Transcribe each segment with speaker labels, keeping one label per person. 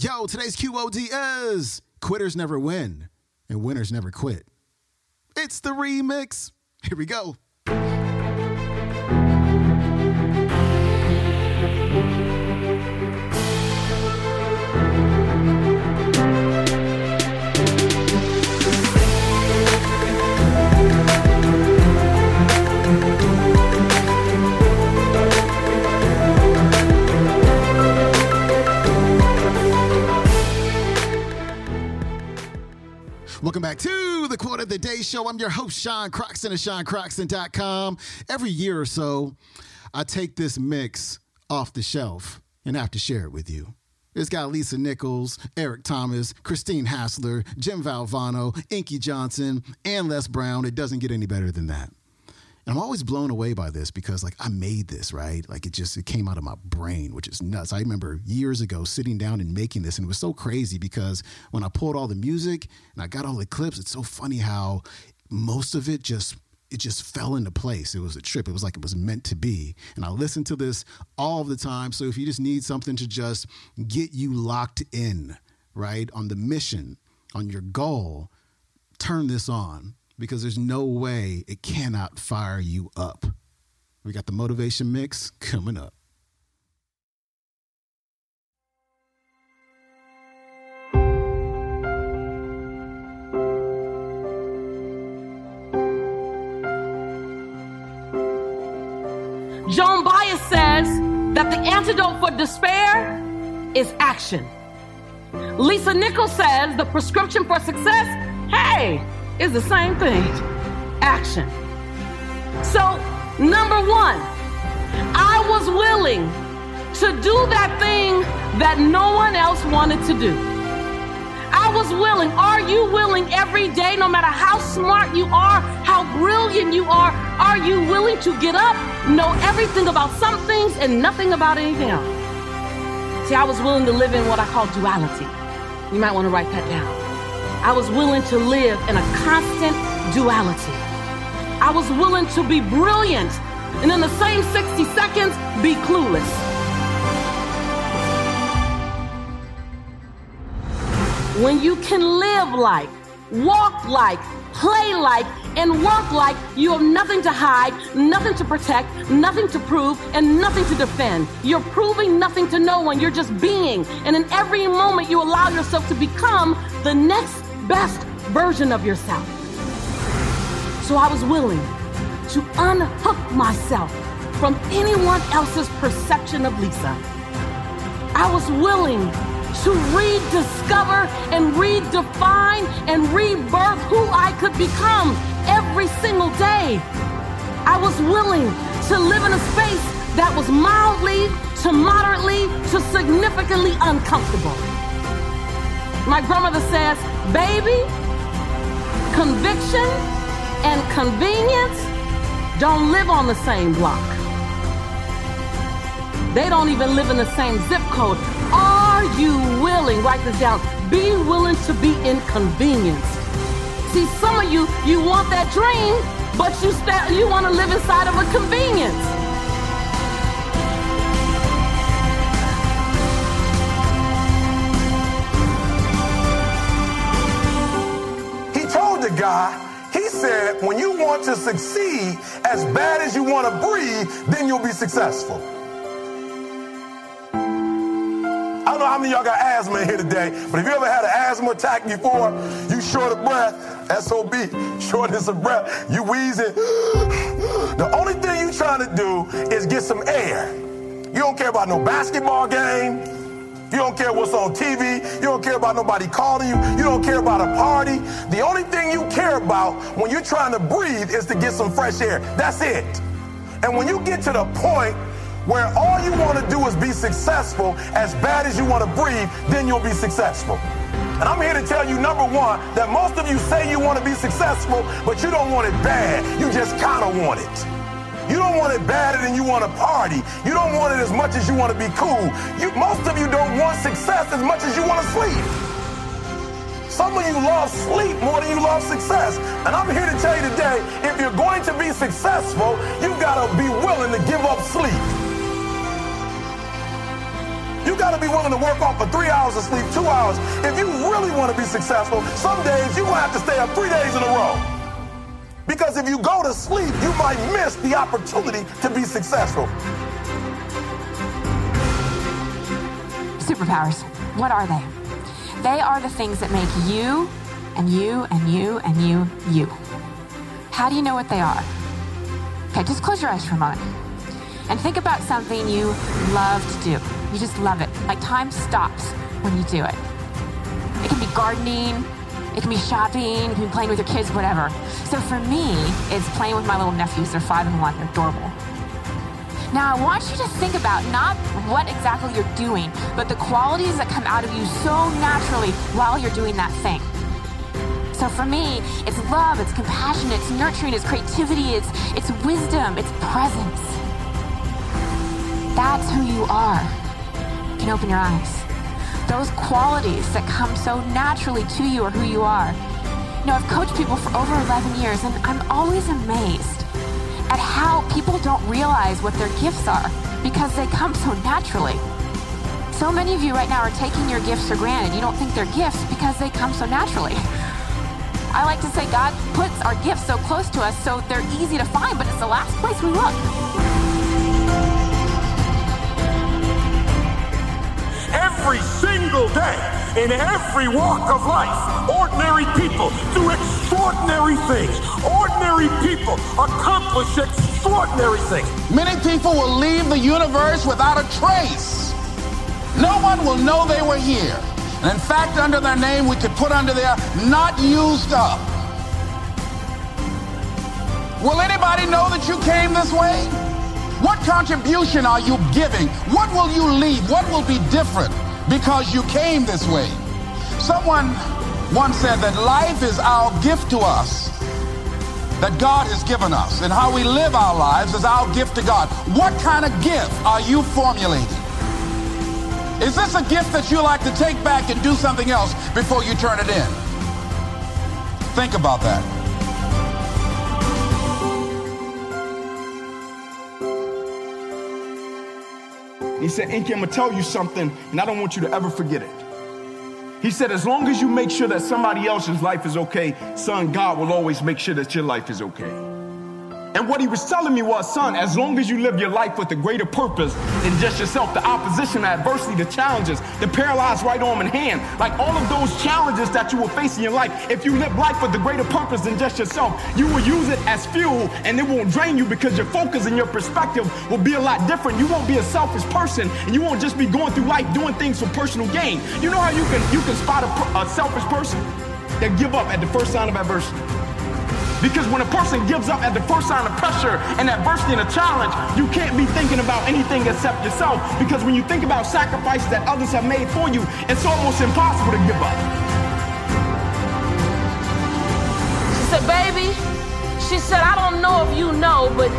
Speaker 1: Yo, today's QOD is Quitters Never Win and Winners Never Quit. It's the remix. Here we go. Day Show. I'm your host, Sean Croxton of SeanCroxton.com. Every year or so, I take this mix off the shelf and have to share it with you. It's got Lisa Nichols, Eric Thomas, Christine Hassler, Jim Valvano, Inky Johnson, and Les Brown. It doesn't get any better than that. And I'm always blown away by this because like I made this, right? Like it just it came out of my brain, which is nuts. I remember years ago sitting down and making this and it was so crazy because when I pulled all the music and I got all the clips, it's so funny how most of it just it just fell into place. It was a trip. It was like it was meant to be. And I listen to this all the time. So if you just need something to just get you locked in, right, on the mission, on your goal, turn this on because there's no way it cannot fire you up. We got the motivation mix coming up.
Speaker 2: Joan Baez says that the antidote for despair is action. Lisa Nichols says the prescription for success, hey, is the same thing action. So, number one, I was willing to do that thing that no one else wanted to do. I was willing. Are you willing every day, no matter how smart you are, how brilliant you are, are you willing to get up, know everything about some things and nothing about anything else? See, I was willing to live in what I call duality. You might want to write that down. I was willing to live in a constant duality. I was willing to be brilliant and in the same 60 seconds be clueless. When you can live like, walk like, play like, and work like you have nothing to hide, nothing to protect, nothing to prove, and nothing to defend. You're proving nothing to no one. You're just being. And in every moment, you allow yourself to become the next best version of yourself. So I was willing to unhook myself from anyone else's perception of Lisa. I was willing to rediscover and redefine and rebirth who I could become every single day. I was willing to live in a space that was mildly to moderately to significantly uncomfortable. My grandmother says, baby, conviction and convenience don't live on the same block. They don't even live in the same zip code. Are you willing, write this down, be willing to be inconvenienced. See, some of you, you want that dream, but you, st- you want to live inside of a convenience.
Speaker 3: The guy, he said, when you want to succeed as bad as you want to breathe, then you'll be successful. I don't know how many of y'all got asthma in here today, but if you ever had an asthma attack before, you short of breath, SOB, shortness of breath, you wheezing. The only thing you trying to do is get some air. You don't care about no basketball game. You don't care what's on TV. You don't care about nobody calling you. You don't care about a party. The only thing you care about when you're trying to breathe is to get some fresh air. That's it. And when you get to the point where all you want to do is be successful as bad as you want to breathe, then you'll be successful. And I'm here to tell you, number one, that most of you say you want to be successful, but you don't want it bad. You just kind of want it. You don't want it badder than you want to party. You don't want it as much as you want to be cool. You, most of you don't want success as much as you want to sleep. Some of you love sleep more than you love success. And I'm here to tell you today, if you're going to be successful, you've got to be willing to give up sleep. You got to be willing to work off for three hours of sleep, two hours. If you really want to be successful, some days you will have to stay up three days in a row. Because if you go to sleep, you might miss the opportunity to be successful.
Speaker 4: Superpowers, what are they? They are the things that make you and you and you and you you. How do you know what they are? Okay, just close your eyes for a moment and think about something you love to do. You just love it. Like time stops when you do it. It can be gardening, it can be shopping, it can be playing with your kids, whatever. So for me, it's playing with my little nephews. They're five and one, they're adorable. Now, I want you to think about not what exactly you're doing, but the qualities that come out of you so naturally while you're doing that thing. So for me, it's love, it's compassion, it's nurturing, it's creativity, it's, it's wisdom, it's presence. That's who you are. You can open your eyes. Those qualities that come so naturally to you or who you are. You know, I've coached people for over 11 years, and I'm always amazed at how people don't realize what their gifts are because they come so naturally. So many of you right now are taking your gifts for granted. You don't think they're gifts because they come so naturally. I like to say God puts our gifts so close to us so they're easy to find, but it's the last place we look.
Speaker 3: Every single day, in every walk of life, ordinary people do extraordinary things. Ordinary people accomplish extraordinary things.
Speaker 5: Many people will leave the universe without a trace. No one will know they were here. And in fact, under their name, we could put under there, not used up. Will anybody know that you came this way? What contribution are you giving? What will you leave? What will be different because you came this way? Someone once said that life is our gift to us that God has given us, and how we live our lives is our gift to God. What kind of gift are you formulating? Is this a gift that you like to take back and do something else before you turn it in? Think about that.
Speaker 6: He said, Inky, I'm gonna tell you something, and I don't want you to ever forget it. He said, as long as you make sure that somebody else's life is okay, son, God will always make sure that your life is okay. And what he was telling me was, son, as long as you live your life with a greater purpose than just yourself, the opposition, the adversity, the challenges, the paralyzed right arm and hand, like all of those challenges that you will face in your life, if you live life with a greater purpose than just yourself, you will use it as fuel and it won't drain you because your focus and your perspective will be a lot different. You won't be a selfish person and you won't just be going through life doing things for personal gain. You know how you can you can spot a, a selfish person? They give up at the first sign of adversity. Because when a person gives up at the first sign of pressure and adversity and a challenge, you can't be thinking about anything except yourself. Because when you think about sacrifices that others have made for you, it's almost impossible to give up.
Speaker 2: She said, baby, she said, I don't know if you know, but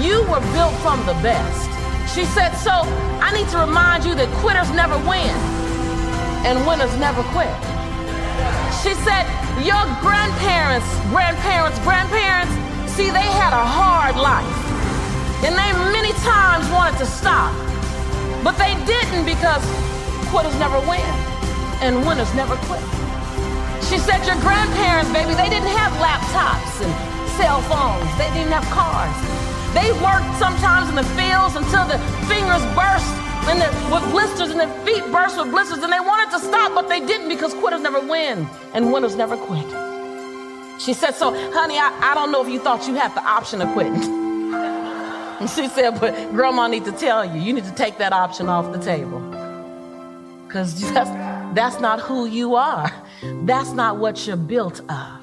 Speaker 2: you were built from the best. She said, so I need to remind you that quitters never win and winners never quit. Said, your grandparents, grandparents, grandparents, see, they had a hard life. And they many times wanted to stop. But they didn't because quitters never win and winners never quit. She said, Your grandparents, baby, they didn't have laptops and cell phones, they didn't have cars. They worked sometimes in the fields until the fingers burst and the, with blisters and their feet burst with blisters and they wanted to stop, but they didn't because quitters never win and winners never quit. She said, So, honey, I, I don't know if you thought you had the option of quitting. And she said, But grandma need to tell you, you need to take that option off the table. Because that's, that's not who you are. That's not what you're built of.